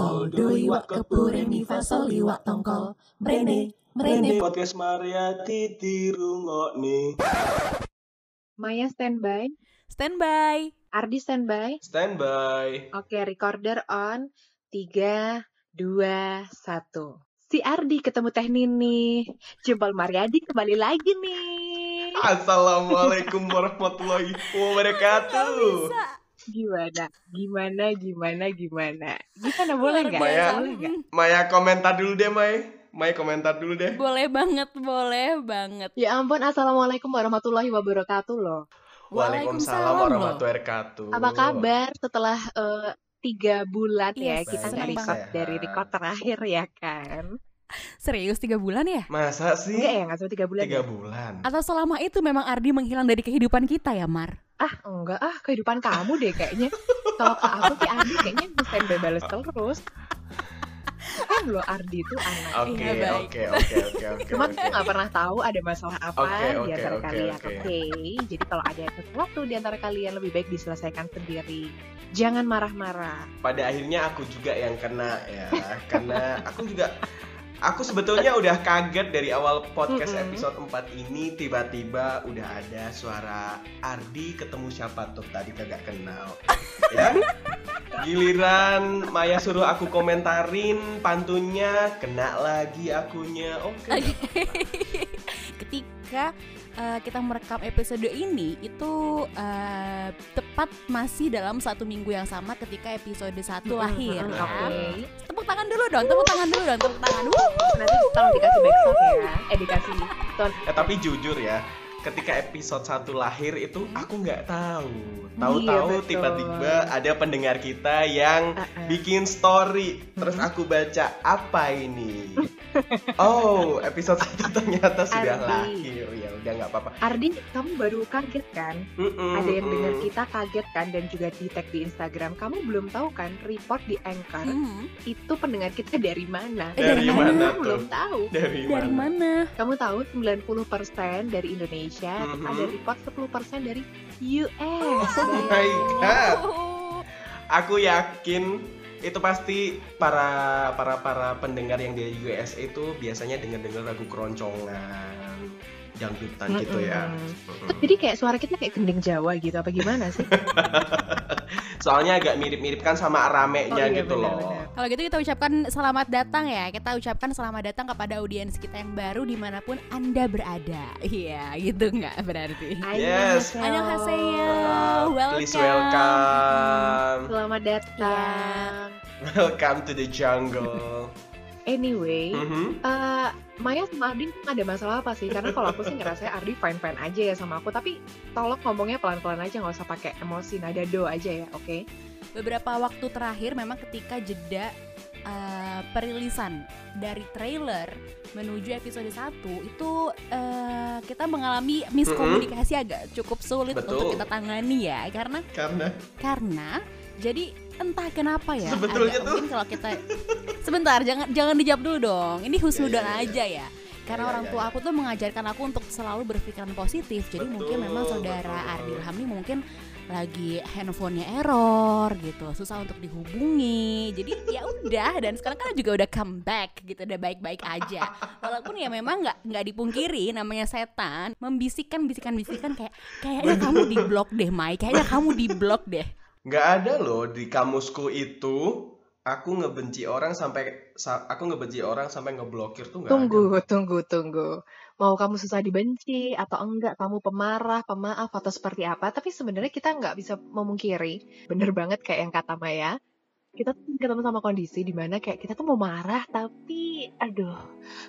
sol do iwak kepure mi fa sol iwak tongkol mrene mrene Podcast Mariati dirungokne. Maya standby, Standby. Ardi standby. Standby. Oke, recorder on. 3, 2, 1. Si Ardi ketemu Teh Nini. Jempol Mariadi kembali lagi nih. Assalamualaikum warahmatullahi wabarakatuh. Gimana? Gimana? Gimana? Gimana? Gimana boleh nggak? Maya. Boleh nggak? Maya komentar dulu deh, May. May komentar dulu deh. Boleh banget, boleh banget. Ya ampun, Assalamualaikum warahmatullahi wabarakatuh loh. Waalaikumsalam warahmatullahi wabarakatuh. Apa kabar setelah eh, tiga bulan Iya, ya kita nggak record banget. dari record terakhir ya kan? Serius tiga bulan ya? Masa sih? Enggak ya, nggak sampai tiga bulan Tiga ya? bulan. Atau selama itu memang Ardi menghilang dari kehidupan kita ya, Mar? Ah, enggak ah, kehidupan kamu deh kayaknya. Kalau ke aku si Ardi kayaknya standby bales terus. Kan lo Ardi itu anak. Oke, baik. oke, oke, oke, oke. kita nggak pernah tahu ada masalah apa Oke, di antara oke, kalian. oke. Oke, jadi kalau ada sesuatu di antara kalian lebih baik diselesaikan sendiri. Jangan marah-marah. Pada akhirnya aku juga yang kena ya. Karena aku juga Aku sebetulnya udah kaget dari awal podcast episode 4 ini tiba-tiba udah ada suara Ardi ketemu siapa tuh tadi kagak kenal. Ya. Giliran Maya suruh aku komentarin pantunnya kena lagi akunya. Oke. Ketika eh, kita merekam episode ini itu eh, tepat masih dalam satu minggu yang sama ketika episode satu lahir Mm-mm, ya. Oke. Tepuk tangan dulu dong, tepuk tangan dulu dong, tepuk tangan. Wuh. Nanti tolong dikasih backsound ya. Eh dikasih ton. Eh tapi jujur ya, ketika episode 1 lahir itu aku nggak tahu. Iya, Tahu-tahu betul. tiba-tiba ada pendengar kita yang Uh-uh. bikin story terus Hmm. aku baca apa ini oh episode satu ternyata sudah Ardi. lahir ya udah nggak apa-apa Ardi, kamu baru kaget kan? Mm-mm, ada yang dengar mm. kita kaget kan dan juga di tag di Instagram. Kamu belum tahu kan report di Anchor Hmm, itu pendengar kita dari mana? Eh, dari mana? mana Kamu tuh belum tahu. dari, dari mana? Kamu tahu 90% dari Indonesia, Mhm. ada report 10% dari US. oh my god aku yakin itu pasti para para para pendengar yang dari US itu biasanya dengar-dengar lagu keroncongan dangdutan gitu ya. Jadi kayak suara kita kayak gending Jawa gitu apa gimana sih? soalnya agak mirip-mirip kan sama ramenya Oh iya, gitu loh benar-benar. Kalau gitu kita ucapkan selamat datang ya Kita ucapkan selamat datang kepada audiens kita yang baru di mana pun Anda berada Iya gitu nggak berarti Yes. Annyeonghaseyo. Uh, welcome. Please welcome. Selamat datang. Welcome to the jungle. Anyway, Mhm. eh, Maya sama Ardi ada masalah apa sih? Karena kalau aku sih ngerasa Ardi fine fine aja ya sama aku. Tapi tolong ngomongnya pelan pelan aja, nggak usah pakai emosi, nada do aja ya, oke? Beberapa waktu terakhir memang ketika jeda uh, perilisan dari trailer menuju episode 1 itu uh, kita mengalami miskomunikasi agak cukup sulit Betul. untuk kita tangani ya karena Karena karena jadi entah kenapa ya. Sebetulnya agak tuh- mungkin kalau kita sebentar jangan jangan dijawab dulu dong. Ini husnudan Ya, ya, ya. aja ya. Karena Ya, orang ya, tua aku tuh mengajarkan aku untuk selalu berpikiran positif. Jadi mungkin Betul, memang saudara betul. Ardi Ilhami mungkin lagi handphonenya error gitu. Susah untuk dihubungi. Jadi ya udah dan sekarang kan juga udah comeback gitu udah baik-baik aja. Walaupun ya memang nggak nggak dipungkiri namanya setan membisikkan bisikan bisikan kayak kayaknya kamu di blok deh Mai. Kayaknya kamu di blok deh nggak ada loh di kamusku itu aku ngebenci orang sampai sa- aku ngebenci orang sampai ngeblokir tuh nggak ada. Tunggu, tunggu, tunggu. Mau kamu susah dibenci atau enggak, kamu pemarah, pemaaf atau seperti apa? Tapi sebenarnya kita nggak bisa memungkiri. Bener banget kayak yang kata Maya. Kita tuh ketemu sama kondisi di mana kayak kita tuh mau marah tapi aduh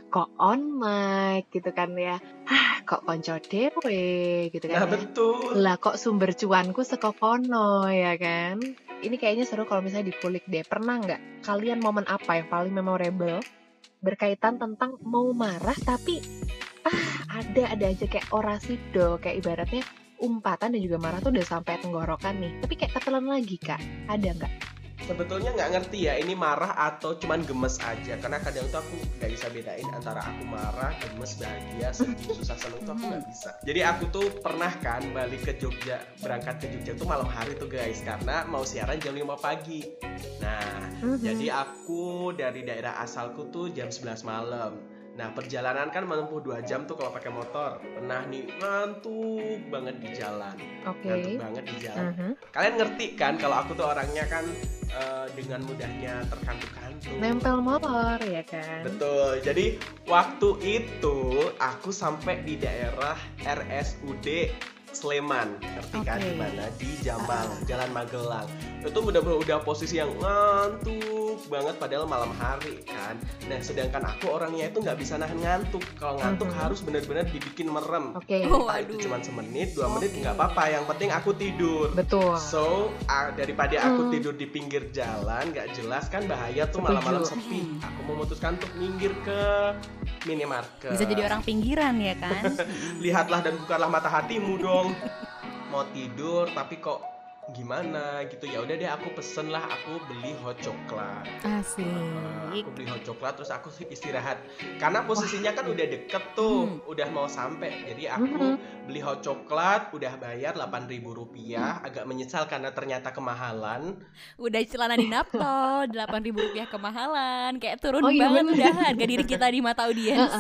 kok on mic gitu kan ya. Hah, kok konco dewe gitu Nah kan. ya. betul. Lah kok sumber cuanku seko kono ya kan? Ini kayaknya seru kalau misalnya dikulik deh. Pernah nggak kalian momen apa yang paling memorable berkaitan tentang mau marah tapi ah ada ada aja kayak orasi do kayak ibaratnya umpatan dan juga marah tuh udah sampai tenggorokan nih. Tapi kayak ketelan lagi kak. Ada nggak? Sebetulnya nggak ngerti ya ini marah atau cuman gemes aja. Karena kadang tuh aku nggak bisa bedain antara aku marah gemes bahagia sedih susah seneng tuh aku nggak bisa. Jadi aku tuh pernah kan balik ke Jogja berangkat ke Jogja tuh malam hari tuh guys. Karena mau siaran jam 5 pagi. Nah Mhm. jadi aku dari daerah asalku tuh jam 11 malam Nah perjalanan kan menempuh dua jam tuh kalau pakai motor. Pernah nih ngantuk banget di jalan, Oke. ngantuk banget di jalan Mhm. kalian ngerti kan kalau aku tuh orangnya kan eh, dengan mudahnya terkantuk-kantuk Nempel motor ya kan. betul jadi waktu itu aku sampai di daerah RSUD Sleman ngerti kan Oke. di mana di Jamal Ah. Jalan Magelang itu udah udah posisi yang ngantuk banget padahal malam hari kan nah sedangkan aku orangnya itu nggak bisa nahan ngantuk kalau ngantuk Mhm. harus benar-benar dibikin merem Oke. Oh, Entah itu cuma semenit dua menit Oke. nggak apa-apa yang penting aku tidur Betul. So, ah, daripada aku Hmm. tidur di pinggir jalan, nggak jelas kan bahaya tuh malam-malam sepi. Hmm. Aku memutuskan untuk minggir ke minimarket. Bisa jadi orang pinggiran ya kan? Lihatlah dan bukalah mata hatimu dong. Mau tidur tapi kok gimana? Gitu. Ya udah deh aku pesen lah aku beli hot coklat. Asik. aku beli hot coklat terus aku istirahat. Karena posisinya kan udah deket tuh Hmm. udah mau sampai jadi aku Mhm. beli hot coklat udah bayar 8.000 rupiah. Agak menyesal karena ternyata kemahalan. Udah celana di napto, delapan ribu rupiah kemahalan, kayak turun Oh, iya banget udah harga diri kita di mata audiens.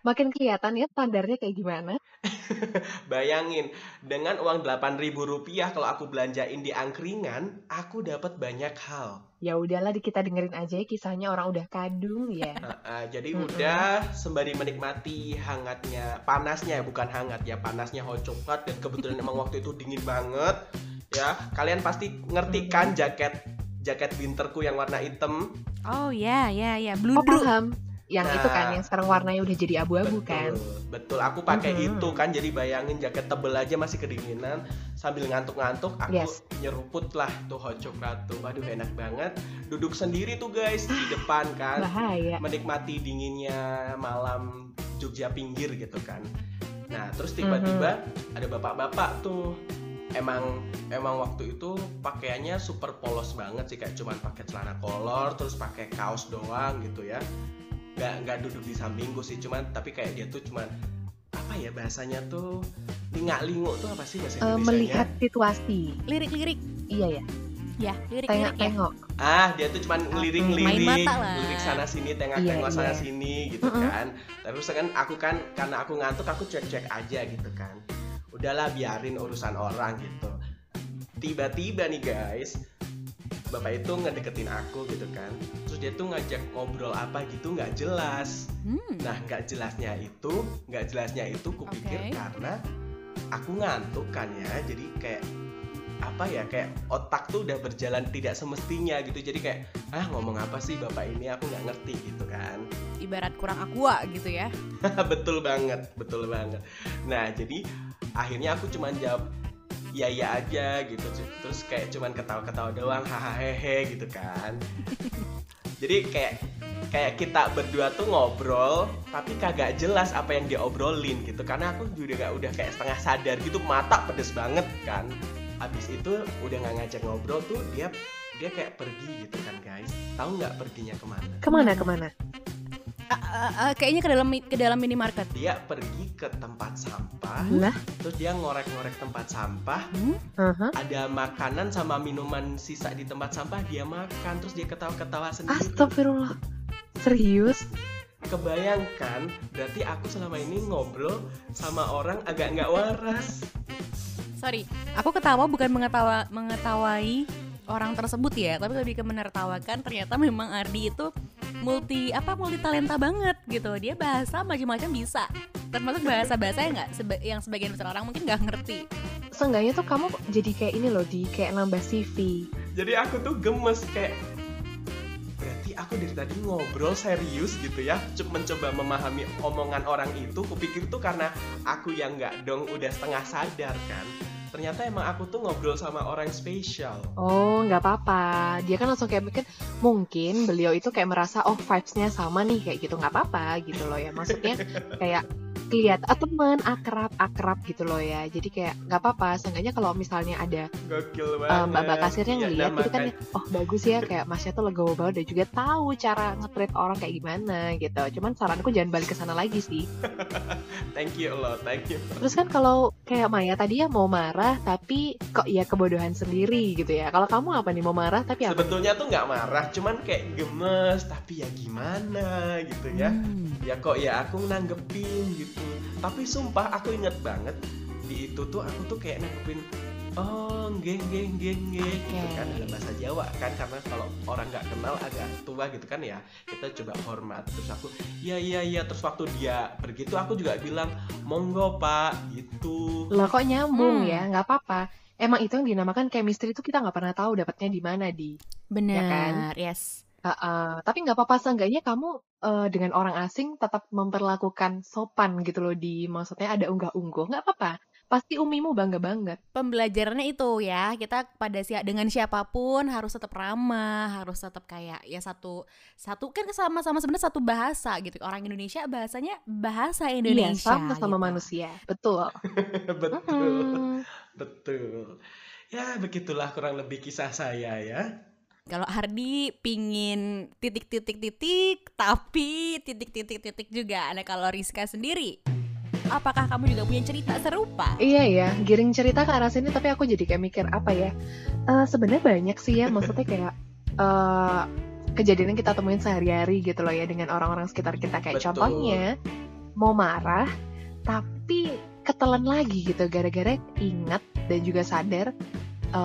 Makin kelihatan ya standarnya kayak gimana. Bayangin, dengan uang 8.000 rupiah kalau aku belanjain di angkringan, aku dapat banyak hal. Ya udahlah kita dengerin aja ya kisahnya orang udah kadung ya. Nah, ah, jadi udah sembari menikmati hangatnya, panasnya bukan hangat ya, panasnya hot coklat dan kebetulan emang waktu itu dingin banget. Ya, kalian pasti ngerti kan jaket jaket winterku yang warna hitam? Oh ya ya ya, Oh bludru. paham. Yang itu kan Nah. yang sekarang warnanya udah jadi abu-abu kan. Betul, aku pakai Mhm. itu kan jadi bayangin jaket tebel aja masih kedinginan sambil ngantuk-ngantuk aku Yes. nyeruput lah tuh hot coklat tuh. Waduh enak banget. Duduk sendiri tuh guys di depan kan. Bahaya. Menikmati dinginnya malam Jogja pinggir gitu kan. Nah, terus tiba-tiba ada bapak-bapak tuh emang emang waktu itu pakaiannya super polos banget sih kayak cuman pakai celana kolor terus pakai kaos doang gitu ya nggak nggak duduk di sampingku sih cuman tapi kayak dia tuh cuman apa ya bahasanya tuh lingak lingu tuh apa sih bahasa Indonesia melihat situasi. Lirik-lirik. Iya ya. Ya, lirik-lirik ya. Tengok-tengok. ah dia tuh cuman mata lah. lirik sana sini tengok Iya, tengok sana iya. sini gitu Mm-mm. kan terus kan aku kan karena aku ngantuk aku cek-cek aja gitu kan udahlah biarin urusan orang gitu tiba-tiba nih guys bapak itu ngedeketin aku gitu kan dia tuh ngajak ngobrol apa gitu nggak jelas Hmm. nah nggak jelasnya itu nggak jelasnya itu kupikir Oke. karena aku ngantuk kan ya jadi kayak apa ya kayak otak tuh udah berjalan tidak semestinya gitu jadi kayak ah ngomong apa sih bapak ini aku nggak ngerti gitu kan Ibarat kurang aqua gitu ya. betul banget betul banget nah jadi akhirnya aku cuman jawab ya ya aja gitu. Terus kayak cuman ketawa-ketawa doang hahaha gitu kan. Jadi kayak kayak kita berdua tuh ngobrol tapi kagak jelas apa yang diobrolin gitu. Karena aku juga gak udah kayak setengah sadar gitu mata pedes banget kan. Habis itu udah nggak ngajak ngobrol tuh dia dia kayak pergi gitu kan guys. Tahu nggak perginya ke mana? Ke mana ke mana? Ah, ah, kayaknya ke dalam ke dalam minimarket. dia pergi ke tempat sampah Lah. terus dia ngorek-ngorek tempat sampah Hmm? Aha. ada makanan sama minuman sisa di tempat sampah dia makan terus dia ketawa-ketawa sendiri Astagfirullah. Serius? kebayangkan berarti aku selama ini ngobrol sama orang agak nggak waras Sorry, aku ketawa bukan mengetawa mengetawai orang tersebut ya, tapi lebih ke menertawakan ternyata memang Ardi itu multi apa multi talenta banget gitu. Dia bahasa macam-macam bisa. Termasuk bahasa-bahasa yang nggak seba- yang sebagian besar orang mungkin nggak ngerti. Seenggaknya tuh kamu jadi kayak ini loh di kayak nambah CV. jadi aku tuh gemes kayak berarti aku dari tadi ngobrol serius gitu ya mencoba memahami omongan orang itu kupikir tuh karena aku yang nggak dong udah setengah sadar kan ternyata emang aku tuh ngobrol sama orang spesial Oh, nggak apa-apa. Dia kan langsung kayak mikir, mungkin beliau itu kayak merasa oh vibes-nya sama nih kayak gitu nggak apa-apa gitu loh ya. Maksudnya kayak Lihat, ah, teman akrab akrab gitu loh ya. Jadi kayak nggak apa-apa. Seenggaknya kalau misalnya ada eh, banget. mbak-mbak kasirnya Iya, ngeliat dan gitu kan, makan- oh bagus ya kayak masnya tuh legowo banget dan juga tahu cara nge-treat orang kayak gimana gitu. Cuman saranku jangan balik ke sana lagi sih. Thank you Allah, thank you. Terus kan kalau kayak Maya tadi ya mau marah tapi kok ya kebodohan sendiri gitu ya. Kalau kamu apa nih mau marah tapi apa? Sebetulnya tuh nggak marah, cuman kayak gemes, tapi ya gimana gitu ya. Hmm. Ya kok ya aku nanggepin gitu. Tapi sumpah aku inget banget di itu tuh aku tuh kayak nanggepin Oh, nggih nggih nggih nggih gitu Oke. kan dalam bahasa Jawa kan karena kalau orang nggak kenal agak tua gitu kan ya kita coba hormat terus aku iya iya iya terus waktu dia pergi tuh aku juga bilang monggo pak gitu Lah kok nyambung Hmm. ya? nggak apa-apa. Emang itu yang dinamakan chemistry itu kita nggak pernah tahu dapatnya di mana di. Bener, kan? yes. Heeh, tapi nggak apa-apa seenggaknya kamu eh, dengan orang asing tetap memperlakukan sopan gitu loh di maksudnya ada unggah-ungguh nggak apa-apa pasti umimu bangga banget Pembelajarannya itu ya, kita pada si dengan siapa pun harus tetap ramah, harus tetap kayak ya satu satu kan sama-sama sebenarnya satu bahasa gitu. Orang Indonesia bahasanya bahasa iya Indonesia. sama sama gitu. manusia betul betul Mm-mm. betul ya begitulah kurang lebih kisah saya ya Kalau Hardi pingin titik-titik-titik, tapi titik-titik-titik juga. Nah kalau Rizka sendiri, apakah kamu juga punya cerita serupa? Iya ya, giring cerita ke arah sini tapi aku jadi kayak mikir apa ya? Eh sebenarnya banyak sih ya, maksudnya kayak eh kejadian yang kita temuin sehari-hari gitu loh ya dengan orang-orang sekitar kita kayak Betul. contohnya mau marah tapi ketelan lagi gitu gara-gara ingat dan juga sadar eh,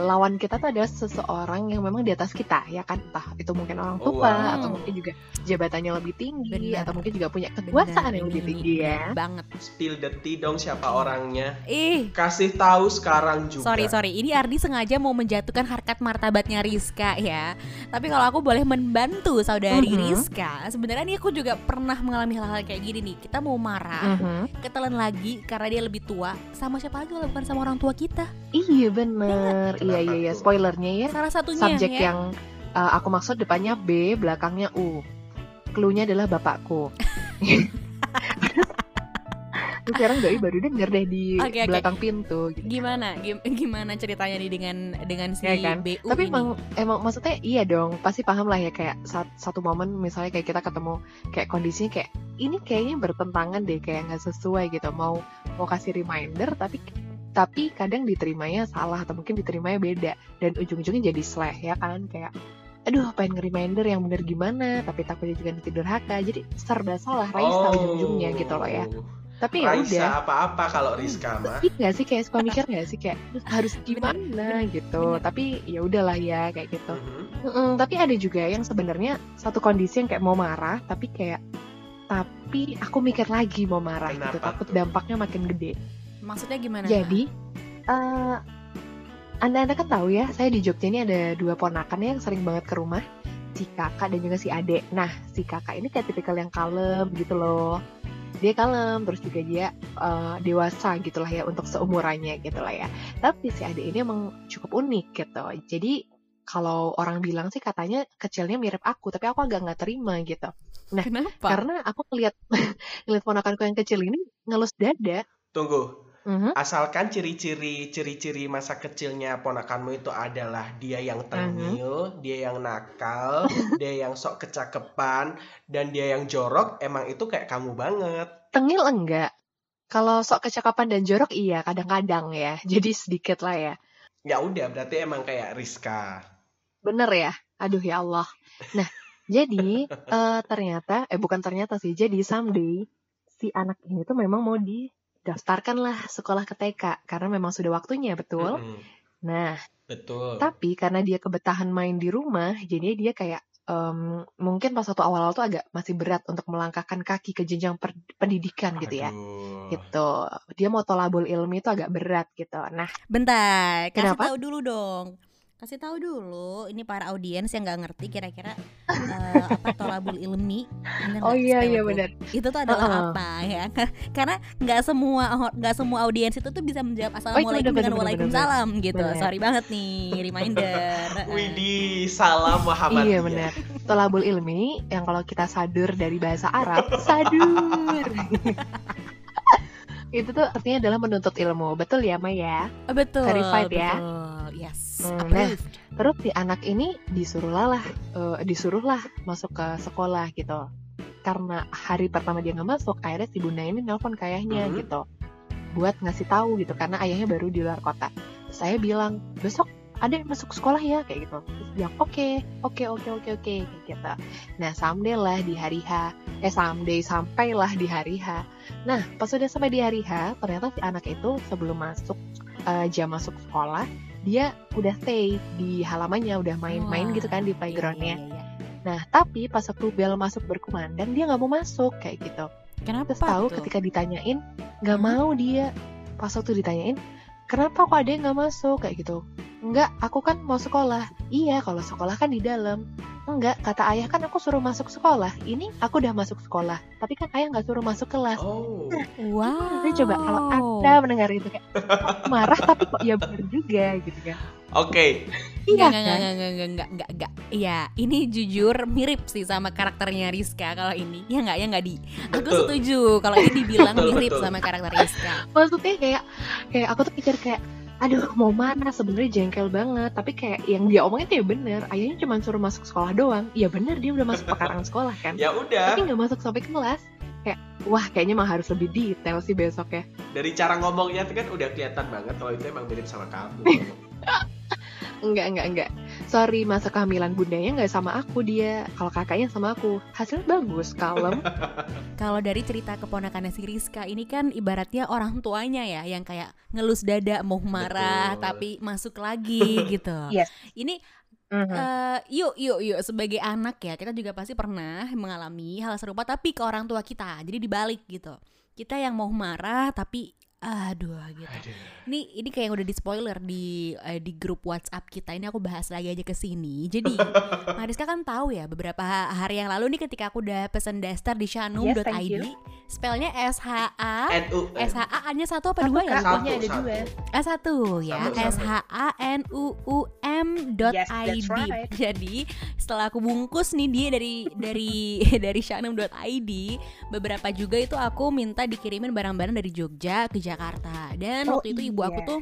lawan kita tuh adalah seseorang yang memang di atas kita ya kan entah itu mungkin orang Oh, tua wow. atau mungkin juga jabatannya lebih tinggi Benar. atau mungkin juga punya kekuasaan Benar, yang lebih ini, tinggi ini, ya. benar Banget. spill the tea dong siapa orangnya Ih, kasih tahu sekarang juga Sorry sorry, ini Ardi sengaja mau menjatuhkan harkat martabatnya Rizka ya. Tapi kalau aku boleh membantu saudari Mhm. Rizka, sebenarnya nih aku juga pernah mengalami hal-hal kayak gini nih. Kita mau marah, Mhm. ketelan lagi karena dia lebih tua, sama siapa lagi kalau bukan sama orang tua kita. Iya bener, iya Kenapa iya iya tuh? spoilernya ya. Salah satunya Subjek ya. yang uh, aku maksud depannya B, belakangnya U. Cluenya adalah bapakku. Terus sekarang doi baru denger deh di oke. belakang pintu. Gitu. Gimana? Gim- Gimana ceritanya nih dengan dengan si Ya kan? BU Tapi ini? emang emang maksudnya iya dong, pasti paham lah ya kayak sat- satu momen misalnya kayak kita ketemu kayak kondisinya kayak ini kayaknya bertentangan deh kayak nggak sesuai gitu. Mau mau kasih reminder tapi tapi kadang diterimanya salah atau mungkin diterimanya beda. Dan ujung-ujungnya jadi sleh ya kan? Kayak aduh pengen nge-reminder yang bener gimana? Tapi takutnya juga nanti durhaka jadi serba salah Raisa ujung-ujungnya gitu loh ya. Tapi ya udah. Oh. Apa-apa kalau Rizka mah. Tapi nggak sih? Kayak suka mikir nggak sih? Kayak harus gimana? Gitu. Tapi ya udahlah ya kayak gitu. Mhm. Mm-mm, tapi ada juga yang sebenarnya satu kondisi yang kayak mau marah tapi kayak tapi aku mikir lagi mau marah gitu. Kenapa takut tuh? dampaknya makin gede Maksudnya gimana? jadi eh anda-anda kan tahu ya saya di Jogja ini ada dua ponakan yang sering banget ke rumah si kakak dan juga si adek nah si kakak ini kayak tipikal yang kalem gitu loh. Dia kalem terus juga dia eh, dewasa gitulah ya untuk seumurannya gitulah ya. Tapi si adek ini emang cukup unik gitu. Jadi kalau orang bilang sih katanya kecilnya mirip aku tapi aku agak nggak terima gitu. Kenapa? karena aku ngeliat ngeliat ponakanku yang kecil ini ngelus dada. Tunggu Mhm. asalkan ciri-ciri ciri-ciri masa kecilnya ponakanmu itu adalah dia yang tengil, dia yang nakal, dia yang sok kecakepan, dan dia yang jorok, emang itu kayak kamu banget. Tengil enggak. Kalau sok kecakapan dan jorok iya kadang-kadang ya. Jadi sedikit lah ya. Ya udah, berarti emang kayak Rizka. Bener ya? Aduh ya Allah. Nah, jadi eh, ternyata, eh bukan ternyata sih, jadi someday si anak ini tuh memang mau didaftarkan lah sekolah ke TK. Karena memang sudah waktunya, betul? Mm-mm, Nah, Betul. tapi karena dia kebetahan main di rumah, jadi dia kayak em, mungkin pas waktu awal-awal tuh agak masih berat untuk melangkahkan kaki ke jenjang per- pendidikan gitu ya. Aduh. Gitu. Dia mau tolabul ilmi itu agak berat gitu. Nah, Bentar, kasih Kenapa? tahu dulu dong. Kasih tahu dulu, ini para audiens yang nggak ngerti kira-kira eh, apa tolabul ilmi. Bener oh iya iya benar. Itu tuh adalah Heeh. apa ya? Karena nggak semua nggak semua audiens itu tuh bisa menjawab assalamualaikum bener, dengan bener, waalaikumsalam gitu. Bener. Sorry banget nih, reminder. Widih, salam Muhammad. Iya benar. Tolabul ilmi yang kalau kita sadur dari bahasa Arab, sadur. Itu tuh artinya adalah menuntut ilmu. Betul ya, Maya? Oh, betul. Verified ya? Yes. Hmm, approved. Terus si anak ini disuruhlah lah, eh, disuruhlah masuk ke sekolah gitu. Karena hari pertama dia nggak masuk, akhirnya si bunda ini nelpon ke ayahnya Mhm. gitu, buat ngasih tahu gitu, karena ayahnya baru di luar kota. Saya bilang besok ada yang masuk sekolah ya kayak gitu. Terus dia bilang oke, oke, oke, oke, oke kayak gitu. Nah someday lah di hari H, eh someday sampailah di hari H. Nah pas udah sampai di hari H, ternyata si anak itu sebelum masuk eh, jam masuk sekolah dia udah stay di halamannya udah main-main gitu kan di iya, playgroundnya. iya, iya. Nah tapi pas waktu bel masuk berkumandang dia nggak mau masuk kayak gitu. Kenapa Terus tahu tuh? ketika ditanyain nggak Hmm? mau dia. Pas waktu ditanyain kenapa kok ada yang nggak masuk kayak gitu. Enggak, aku kan mau sekolah. Iya, kalau sekolah kan di dalam. Enggak, kata ayah kan aku suruh masuk sekolah. Ini aku udah masuk sekolah, tapi kan ayah nggak suruh masuk kelas. Oh. Wow. Jadi coba kalau anda mendengar itu kayak marah tapi kok ya bener juga gitu kan. Oke. Iya Enggak, enggak, kan? enggak, enggak, enggak, enggak, enggak, enggak. Iya, ini jujur mirip sih sama karakternya Rizka kalau ini. Ya enggak, ya enggak di. Aku Betul. setuju kalau ini dibilang Betul, mirip betul. sama karakter Rizka. maksudnya kayak kayak aku tuh pikir kayak aduh mau mana? Sebenarnya jengkel banget. Tapi kayak yang dia omongin tuh ya bener. Ayahnya cuma suruh masuk sekolah doang. Iya bener dia udah masuk pekarangan sekolah kan? Ya udah. tapi nggak masuk sampai kelas. Kayak wah kayaknya mah harus lebih detail sih besok ya Dari cara ngomongnya tuh kan udah kelihatan banget kalau itu emang mirip sama kamu. enggak enggak enggak sorry masa kehamilan bundanya nggak sama aku dia kalau kakaknya sama aku hasilnya bagus kalem Kalau dari cerita keponakannya si Rizka ini kan ibaratnya orang tuanya ya yang kayak ngelus dada mau marah Betul. tapi masuk lagi gitu. Yes. Ini eh, yuk yuk yuk sebagai anak ya kita juga pasti pernah mengalami hal serupa tapi ke orang tua kita. Jadi dibalik gitu. Kita yang mau marah tapi aduh gitu. Aduh. Ini ini kayak udah di spoiler di eh, di grup WhatsApp kita. Ini aku bahas lagi aja ke sini. Jadi Mariska kan tahu ya beberapa hari yang lalu nih ketika aku udah pesen daster di Yes, shanum.id, you. Spellnya S H A NU. S H A A-nya satu apa dua ya? Kak. Satu, ada dua. Eh satu ya Satu, satu. S H A N U U M dot Yes, that's ID. right. Jadi setelah aku bungkus nih dia dari dari dari shanum.id, beberapa juga itu aku minta dikirimin barang-barang dari Jogja ke Jakarta. Dan Oh, waktu itu ibu aku iya. tuh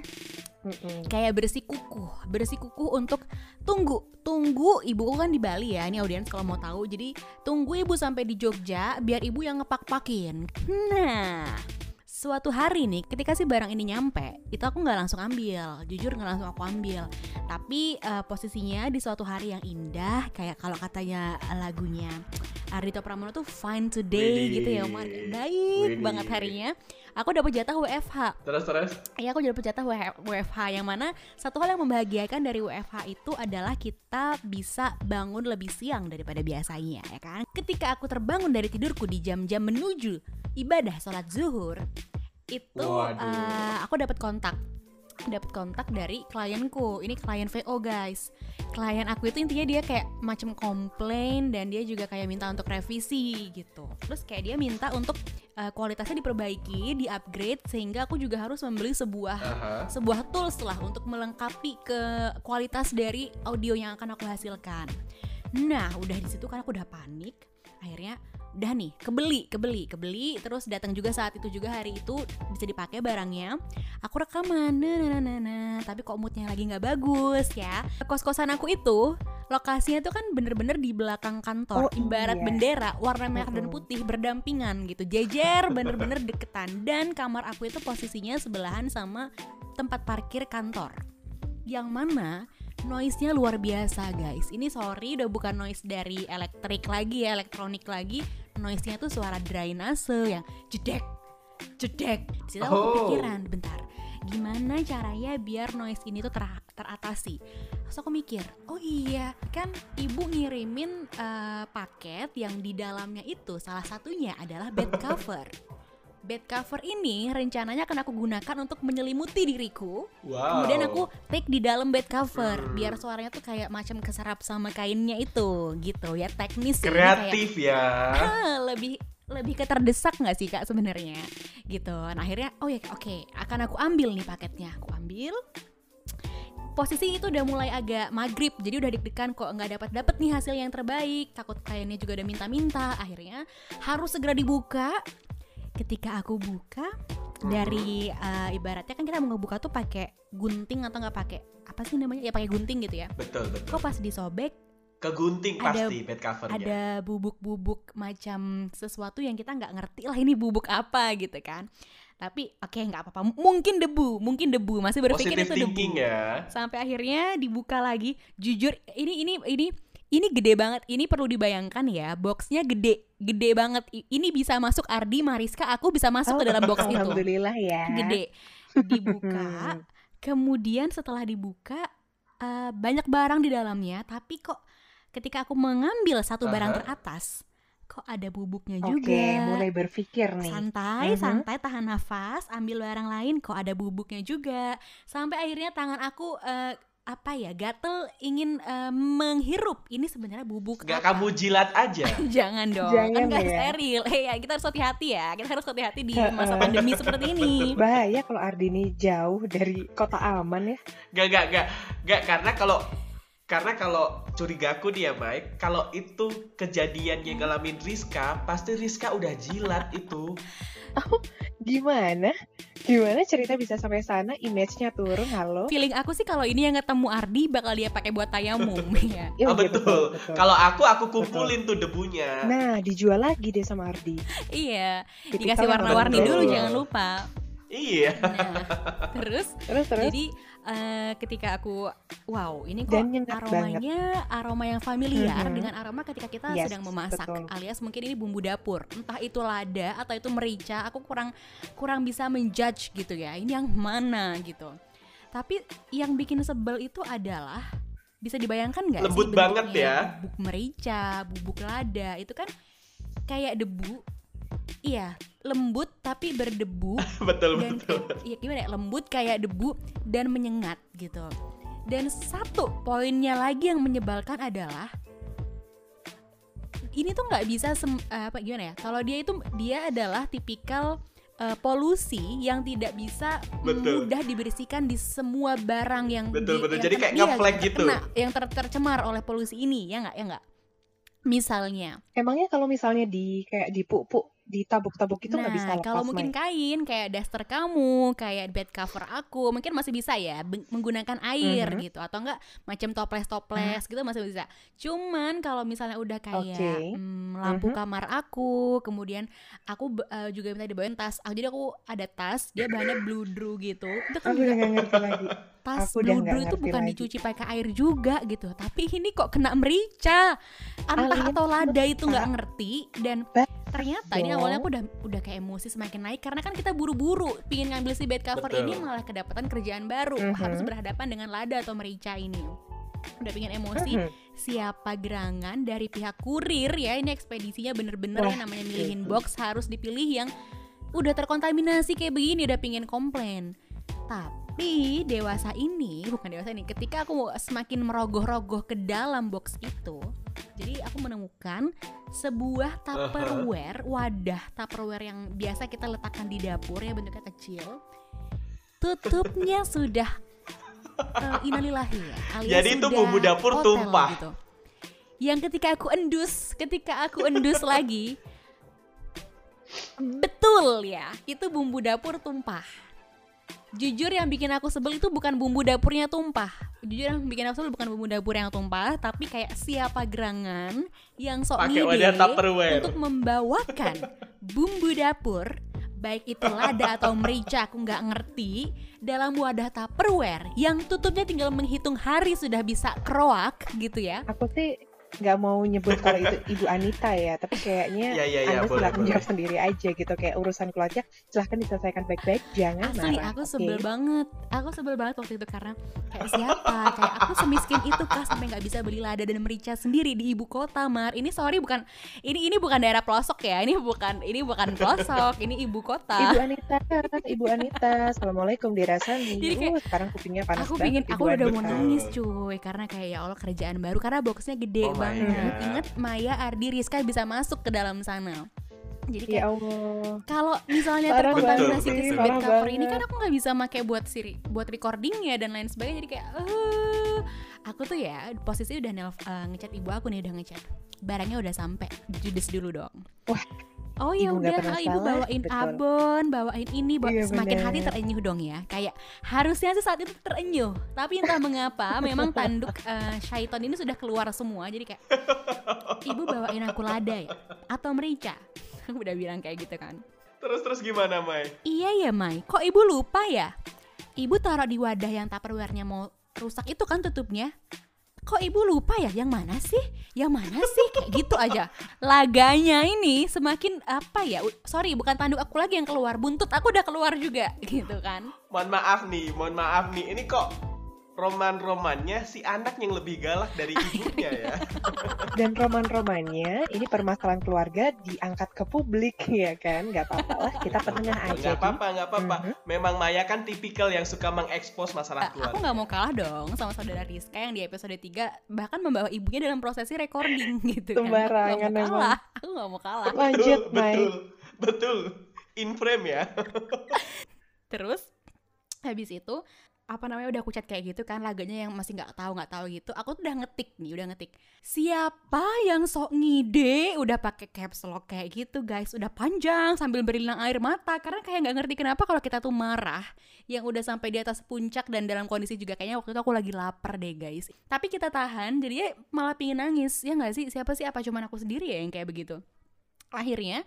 Mm-mm. kayak bersikukuh, bersikukuh untuk tunggu, tunggu ibuku kan di Bali ya, ini audiens kalau mau tahu. Jadi tunggu ibu sampai di Jogja biar ibu yang ngepak-pakin. Nah, suatu hari nih ketika si barang ini nyampe, itu aku nggak langsung ambil, jujur nggak langsung aku ambil. Tapi eh, posisinya di suatu hari yang indah, kayak kalau katanya lagunya Ardito Pramono tuh fine today gitu ya, Umar. Baik banget harinya. Aku dapat jatah WFH. Terus terus. Iya aku jadi jatah WFH yang mana satu hal yang membahagiakan dari WFH itu adalah kita bisa bangun lebih siang daripada biasanya ya kan. Ketika aku terbangun dari tidurku di jam-jam menuju ibadah sholat zuhur itu Waduh. eh, aku dapat kontak dapat kontak dari klienku ini klien VO guys klien aku itu intinya dia kayak macam komplain dan dia juga kayak minta untuk revisi gitu terus kayak dia minta untuk eh, kualitasnya diperbaiki di upgrade sehingga aku juga harus membeli sebuah Aha. sebuah tools lah untuk melengkapi ke kualitas dari audio yang akan aku hasilkan. Nah, udah di situ kan aku udah panik. Akhirnya udah nih, kebeli, kebeli, kebeli. Terus datang juga saat itu juga hari itu bisa dipakai barangnya. Aku rekaman, nah, nah, nah, nah, tapi kok moodnya lagi nggak bagus ya. Kos-kosan aku itu lokasinya tuh kan bener-bener di belakang kantor, Oh, ibarat iya. bendera warna merah dan putih berdampingan gitu, jejer bener-bener deketan. Dan kamar aku itu posisinya sebelahan sama tempat parkir kantor yang mana noise-nya luar biasa guys ini sorry udah bukan noise dari elektrik lagi ya elektronik lagi noise-nya tuh suara drainase yang jedek jedek. Di situ aku Oh. kepikiran bentar. Gimana caranya biar noise ini tuh ter- teratasi? Terus aku mikir oh iya kan ibu ngirimin eh, paket yang di dalamnya itu salah satunya adalah bed cover bed cover ini rencananya akan aku gunakan untuk menyelimuti diriku Wow. Kemudian aku take di dalam bed cover Hmm. biar suaranya tuh kayak macam keserap sama kainnya itu gitu ya teknis. Ini kreatif ya. ah, lebih lebih ke terdesak nggak sih kak sebenarnya gitu. Nah akhirnya oh ya oke akan aku ambil nih paketnya aku ambil posisi itu udah mulai agak maghrib jadi udah deg-degan kok nggak dapat dapat nih hasil yang terbaik takut kliennya juga udah minta-minta akhirnya harus segera dibuka ketika aku buka dari eh, ibaratnya kan kita mau ngebuka tuh pakai gunting atau nggak pakai apa sih namanya? Ya pakai gunting gitu ya. Betul betul. kok pas disobek Kegunting Ada- pasti bed covernya. ada bubuk-bubuk macam sesuatu yang kita nggak ngerti lah ini bubuk apa gitu kan. Tapi oke nggak apa-apa. Mungkin debu mungkin debu. Masih berpikir Positive itu debu. ya. sampai akhirnya dibuka lagi. Jujur ini ini ini ini gede banget ini perlu dibayangkan ya boxnya gede gede banget ini bisa masuk Ardi Mariska aku bisa masuk ke dalam box itu Alhamdulillah ya. gede dibuka kemudian setelah dibuka eh, banyak barang di dalamnya tapi kok ketika aku mengambil satu barang Aha. teratas kok ada bubuknya Oke, juga mulai berpikir nih. santai Mhm. santai tahan nafas ambil barang lain kok ada bubuknya juga sampai akhirnya tangan aku eh, apa ya gatel ingin eh, menghirup ini sebenarnya bubuk Gak apa? kamu jilat aja. jangan dong Jangan kan nggak ya. steril eh ya, kita harus hati-hati ya kita harus hati-hati di masa pandemi seperti ini Bahaya kalau Ardini jauh dari kota aman ya. Gak gak gak gak karena kalau karena kalau curigaku dia baik kalau itu kejadian yang ngalamin Rizka pasti Rizka udah jilat itu Gimana? Gimana cerita bisa sampai sana? Image-nya turun, halo? feeling aku sih kalau ini yang ketemu Ardi bakal dia pakai buat tayamum ya Ya, Ah, iya, betul. kalau aku aku kumpulin tuh debunya Nah, dijual lagi deh sama Ardi. iya dikasih warna-warni betul. dulu jangan lupa iya nah, terus Terus terus. Jadi eh, ketika aku wow ini kok Dan aromanya aroma yang familiar Mhm. dengan aroma ketika kita Yes, sedang memasak betul. alias mungkin ini bumbu dapur entah itu lada atau itu merica aku kurang kurang bisa menjudge gitu ya ini yang mana gitu tapi yang bikin sebel itu adalah bisa dibayangkan nggak sih Lembut banget bentuknya? ya. bubuk merica bubuk lada itu kan kayak debu iya lembut tapi berdebu. Betul dan betul. ya gimana ya? Lembut kayak debu dan menyengat gitu. Dan satu poinnya lagi yang menyebalkan adalah ini tuh nggak bisa sem- eh, apa gimana ya? Kalau dia itu dia adalah tipikal eh, polusi yang tidak bisa Betul. mudah dibersihkan di semua barang yang Betul, di- betul. yang Jadi kayak iya, ngeflag gitu. terkena, yang ter- tercemar oleh polusi ini ya nggak ya nggak? Misalnya. Emangnya kalau misalnya di kayak dipuk-puk, ditabuk-tabuk itu nggak bisa Nah, lepas, kalau mungkin Mai? kain kayak daster kamu, kayak bed cover aku, mungkin masih bisa ya menggunakan air Mhm. gitu atau enggak macam toples-toples gitu masih bisa. Cuman kalau misalnya udah kayak Oke. mm, lampu Mhm. kamar aku, kemudian aku eh, juga minta dibawain tas. Ah, jadi aku ada tas, dia bahannya bludru gitu. Itu kan Aku udah nggak ngerti lagi. tas Aku nggak bludru itu bukan lagi. dicuci pakai air juga gitu tapi ini kok kena merica entah atau lada itu nggak ngerti dan ternyata ini awalnya aku udah udah kayak emosi semakin naik karena kan kita buru-buru pingin ngambil si bed cover Betul. ini malah kedapatan kerjaan baru Mhm. harus berhadapan dengan lada atau merica ini udah pingin emosi Mhm. siapa gerangan dari pihak kurir ya ini ekspedisinya bener-bener Wah, ya namanya milihin itu. box harus dipilih yang udah terkontaminasi kayak begini udah pingin komplain tapi dewasa ini bukan dewasa ini ketika aku semakin merogoh-rogoh ke dalam box itu jadi aku menemukan sebuah tupperware wadah tupperware yang biasa kita letakkan di dapur ya bentuknya kecil. Tutupnya sudah uh, inalillahi ya alias Jadi itu bumbu dapur hotel tumpah. gitu. yang ketika aku endus ketika aku endus lagi betul ya itu bumbu dapur tumpah. Jujur yang bikin aku sebel itu bukan bumbu dapurnya tumpah jujur yang bikin aku sebel bukan bumbu dapur yang tumpah tapi kayak siapa gerangan yang sok ngide untuk membawakan bumbu dapur baik itu lada atau merica aku nggak ngerti dalam wadah tupperware yang tutupnya tinggal menghitung hari sudah bisa kroak gitu ya. Aku sih nggak mau nyebut kalau itu Ibu Anita ya, tapi kayaknya Iya, iya, iya, Anda boleh, silakan boleh. jawab sendiri aja gitu kayak urusan keluarga silahkan diselesaikan baik-baik, jangan Asli marah. aku oke? sebel banget Aku sebel banget waktu itu karena Kayak siapa Kayak aku semiskin itu kah Sampai gak bisa beli lada dan merica sendiri Di ibu kota Mar Ini sorry bukan Ini ini bukan daerah pelosok ya Ini bukan Ini bukan pelosok Ini ibu kota Ibu Anita, Ibu Anita, assalamualaikum dirasani. Jadi kayak, uh, sekarang kupingnya panas Aku banget. pingin Aku udah mau nangis cuy Karena kayak ya Allah kerjaan baru Karena boxnya gede Oh banget God. Ingat Maya, Ardi, Rizka bisa masuk ke dalam sana jadi kayak Ya Allah. kalau misalnya terkontaminasi ke si bed cover ini banget. kan aku nggak bisa pakai buat siri buat recordingnya dan lain sebagainya jadi kayak eh aku tuh ya posisi udah nelf, eh, ngechat ibu aku nih udah ngechat barangnya udah sampai judes dulu dong Oh ya Ibu udah, ah, ibu bawain betul. abon, bawain ini, bawa- Iya, semakin hati bener. terenyuh dong ya. Kayak harusnya sih saat itu terenyuh, tapi entah mengapa memang tanduk eh, syaiton ini sudah keluar semua. Jadi kayak ibu bawain aku lada ya, atau merica. udah bilang kayak gitu kan. Terus terus gimana, Mai? Iya ya Mai, kok ibu lupa ya? Ibu taruh di wadah yang tupperware-nya mau rusak itu kan tutupnya. Kok ibu lupa ya? Yang mana sih? Yang mana sih? Kayak gitu aja. Laganya ini semakin apa ya? Sorry, bukan tanduk aku lagi yang keluar, buntut aku udah keluar juga gitu kan. Mohon maaf nih, mohon maaf nih. Ini kok roman-romannya si anak yang lebih galak dari ibunya ya. Dan roman-romannya ini permasalahan keluarga diangkat ke publik ya kan? Nggak apa-apa lah, kita penengah aja. Nggak apa-apa, nggak apa-apa. Mhm. Memang Maya kan tipikal yang suka mengekspos masalah aku keluarga. nggak mau kalah dong sama saudara Rizka yang di episode 3 bahkan membawa ibunya dalam prosesi recording gitu kan. Aku nggak Sembarangan mau emang. kalah. Aku nggak mau kalah. Lanjut, Mai. betul, betul. In frame ya. Terus habis itu apa namanya udah aku chat kayak gitu kan laganya yang masih nggak tahu nggak tahu gitu aku tuh udah ngetik nih udah ngetik. Siapa yang sok ngide? Udah pakai caps lock kayak gitu guys. Udah panjang sambil berilang air mata. Karena kayak nggak ngerti kenapa kalau kita tuh marah yang udah sampai di atas puncak dan dalam kondisi juga kayaknya waktu itu aku lagi lapar deh guys. Tapi kita tahan jadinya malah pingin nangis ya nggak sih? Siapa sih? Apa cuman aku sendiri ya yang kayak begitu? Akhirnya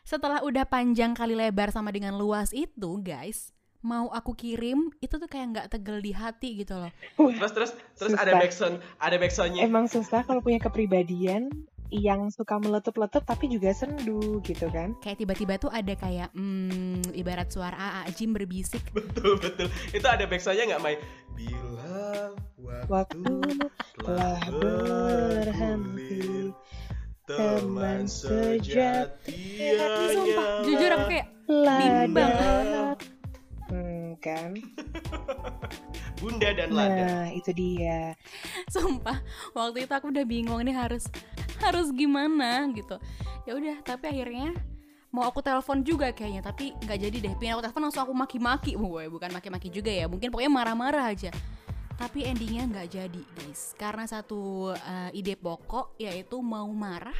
setelah udah panjang kali lebar sama dengan luas itu guys mau aku kirim itu tuh kayak nggak tegel di hati gitu loh Terus terus terus ada Susah. backsound, ada backsoundnya. Emang susah kalau punya kepribadian yang suka meletup-letup tapi juga sendu gitu kan? kayak tiba-tiba tuh ada kayak hmm, ibarat suara AA Jim berbisik Betul betul. Itu ada backsoundnya nggak, Mai? Bila waktu, Waktu telah berhenti, teman sejati Ih, sumpah jujur aku kayak. Bimbang. Kan? Bunda dan Lada. Nah, itu dia. sumpah waktu itu aku udah bingung nih harus harus gimana gitu. Ya udah tapi akhirnya mau aku telepon juga kayaknya tapi nggak jadi deh. Pengen aku telepon langsung aku maki-maki. Bukan maki-maki juga ya mungkin pokoknya marah-marah aja. Tapi endingnya nggak jadi guys. Karena satu eh, ide pokok yaitu mau marah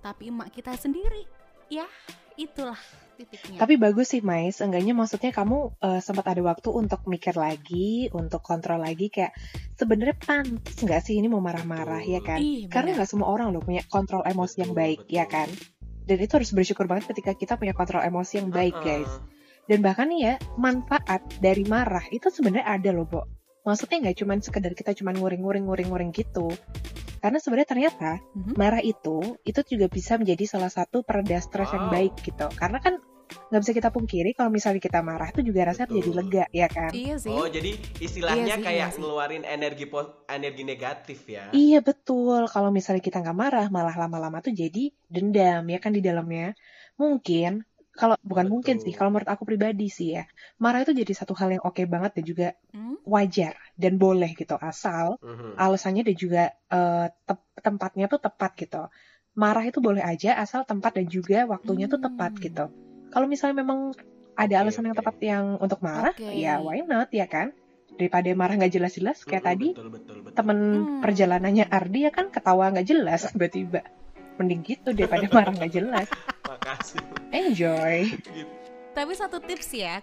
tapi emak kita sendiri. Ya itulah titiknya Tapi bagus sih, Mais. Enggaknya maksudnya kamu eh, sempat ada waktu untuk mikir lagi, untuk kontrol lagi kayak sebenarnya pantas nggak sih ini mau marah-marah ya kan? Ih, Karena bener. nggak semua orang loh punya kontrol emosi yang Betul, baik, betul. ya kan? Dan itu harus bersyukur banget ketika kita punya kontrol emosi yang baik, Uh-uh. guys. Dan bahkan nih ya, manfaat dari marah itu sebenarnya ada loh, Bo. Maksudnya nggak cuma sekedar kita cuma nguring-nguring-nguring-nguring gitu. Karena sebenarnya ternyata Mhm. marah itu itu juga bisa menjadi salah satu pereda stres yang Wow. baik gitu. Karena kan nggak bisa kita pungkiri kalau misalnya kita marah itu juga rasanya Betul. jadi lega, ya kan? iya sih Oh, jadi istilahnya Iya sih, kayak iya sih. ngeluarin energi po- energi negatif ya. Iya betul. Kalau misalnya kita nggak marah, malah lama-lama tuh jadi dendam ya kan di dalamnya. Mungkin kalau bukan Betul. mungkin sih, kalau menurut aku pribadi sih ya, marah itu jadi satu hal yang oke banget dan juga Hmm? wajar dan boleh gitu asal Mhm. alasannya dan juga eh, tep- tempatnya tuh tepat gitu. Marah itu boleh aja asal tempat dan juga waktunya tuh tepat Hmm. gitu. Kalau misalnya memang ada alasan yang tepat yang untuk marah, Oke. ya why not ya kan? Daripada marah nggak jelas-jelas kayak Mhm, tadi Betul betul betul. temen Hmm. perjalanannya Ardi ya kan ketawa nggak jelas tiba-tiba. Mending gitu daripada marah nggak jelas. Makasih. Enjoy. Gitu. Tapi satu tips ya,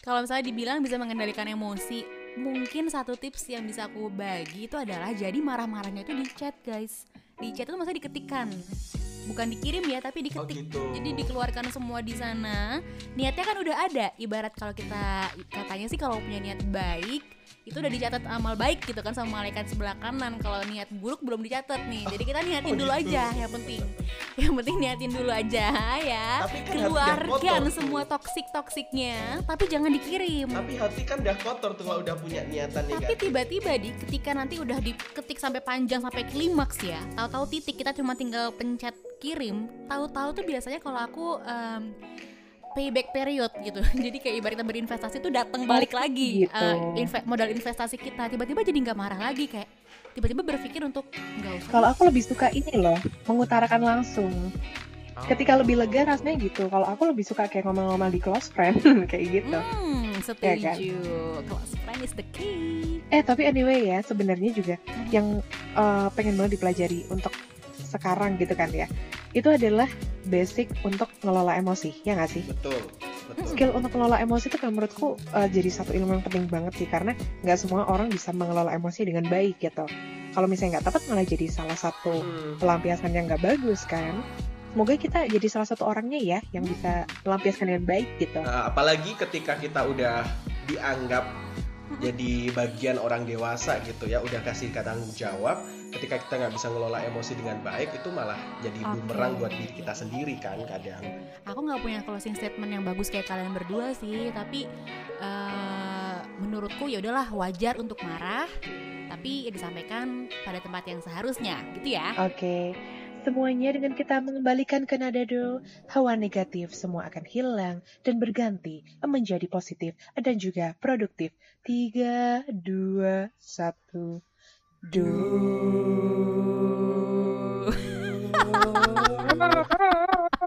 kalau misalnya dibilang bisa mengendalikan emosi, mungkin satu tips yang bisa aku bagi itu adalah jadi marah-marahnya itu di chat guys. Di chat itu maksudnya diketikkan, bukan dikirim ya, tapi Oh diketik. gitu. Jadi dikeluarkan semua di sana. Niatnya kan udah ada. Ibarat kalau kita katanya sih kalau punya niat baik itu udah dicatat amal baik gitu kan sama malaikat sebelah kanan. Kalau niat buruk belum dicatat nih. Jadi kita niatin Oh, dulu gitu. aja yang penting. Yang penting niatin dulu aja ya. Tapi kan Keluarkan semua tuh. toksik-toksiknya, tapi jangan dikirim. Tapi hati kan udah kotor tuh kalau udah punya niatan Tapi negatif. tiba-tiba di ketika nanti udah diketik sampai panjang sampai klimaks ya, tahu-tahu titik kita cuma tinggal pencet kirim, tahu-tahu tuh biasanya kalau aku em, payback period gitu. Jadi kayak ibaratnya berinvestasi tuh datang balik lagi gitu. eh, inve- modal investasi kita. Tiba-tiba jadi nggak marah lagi kayak tiba-tiba berpikir untuk nggak usah. Kalau aku lebih suka ini loh, mengutarakan langsung. Oh. Ketika lebih lega rasanya gitu. Kalau aku lebih suka kayak ngomong-ngomong di close friend kayak gitu. Hmm, Ya setuju. Close friend is the key. Eh tapi anyway ya sebenarnya juga Hmm. yang eh, pengen banget dipelajari untuk sekarang gitu kan ya. Itu adalah basic untuk ngelola emosi, ya nggak sih? betul betul Skill untuk ngelola emosi itu kalau menurutku uh, jadi satu ilmu yang penting banget sih karena nggak semua orang bisa mengelola emosi dengan baik gitu. Kalau misalnya nggak tepat malah jadi salah satu Hmm. pelampiasan yang nggak bagus kan. Semoga kita jadi salah satu orangnya ya yang bisa melampiaskan dengan baik gitu. Nah, apalagi ketika kita udah dianggap jadi bagian orang dewasa gitu ya udah kasih tanggung jawab ketika kita nggak bisa ngelola emosi dengan baik itu malah jadi Oke. bumerang buat diri kita sendiri kan kadang Aku nggak punya closing statement yang bagus kayak kalian berdua sih, tapi eh, menurutku ya udahlah wajar untuk marah, tapi ya disampaikan pada tempat yang seharusnya, gitu ya. Oke, semuanya dengan kita mengembalikan ke nada do, hawa negatif semua akan hilang dan berganti menjadi positif dan juga produktif. Tiga, dua, satu, do.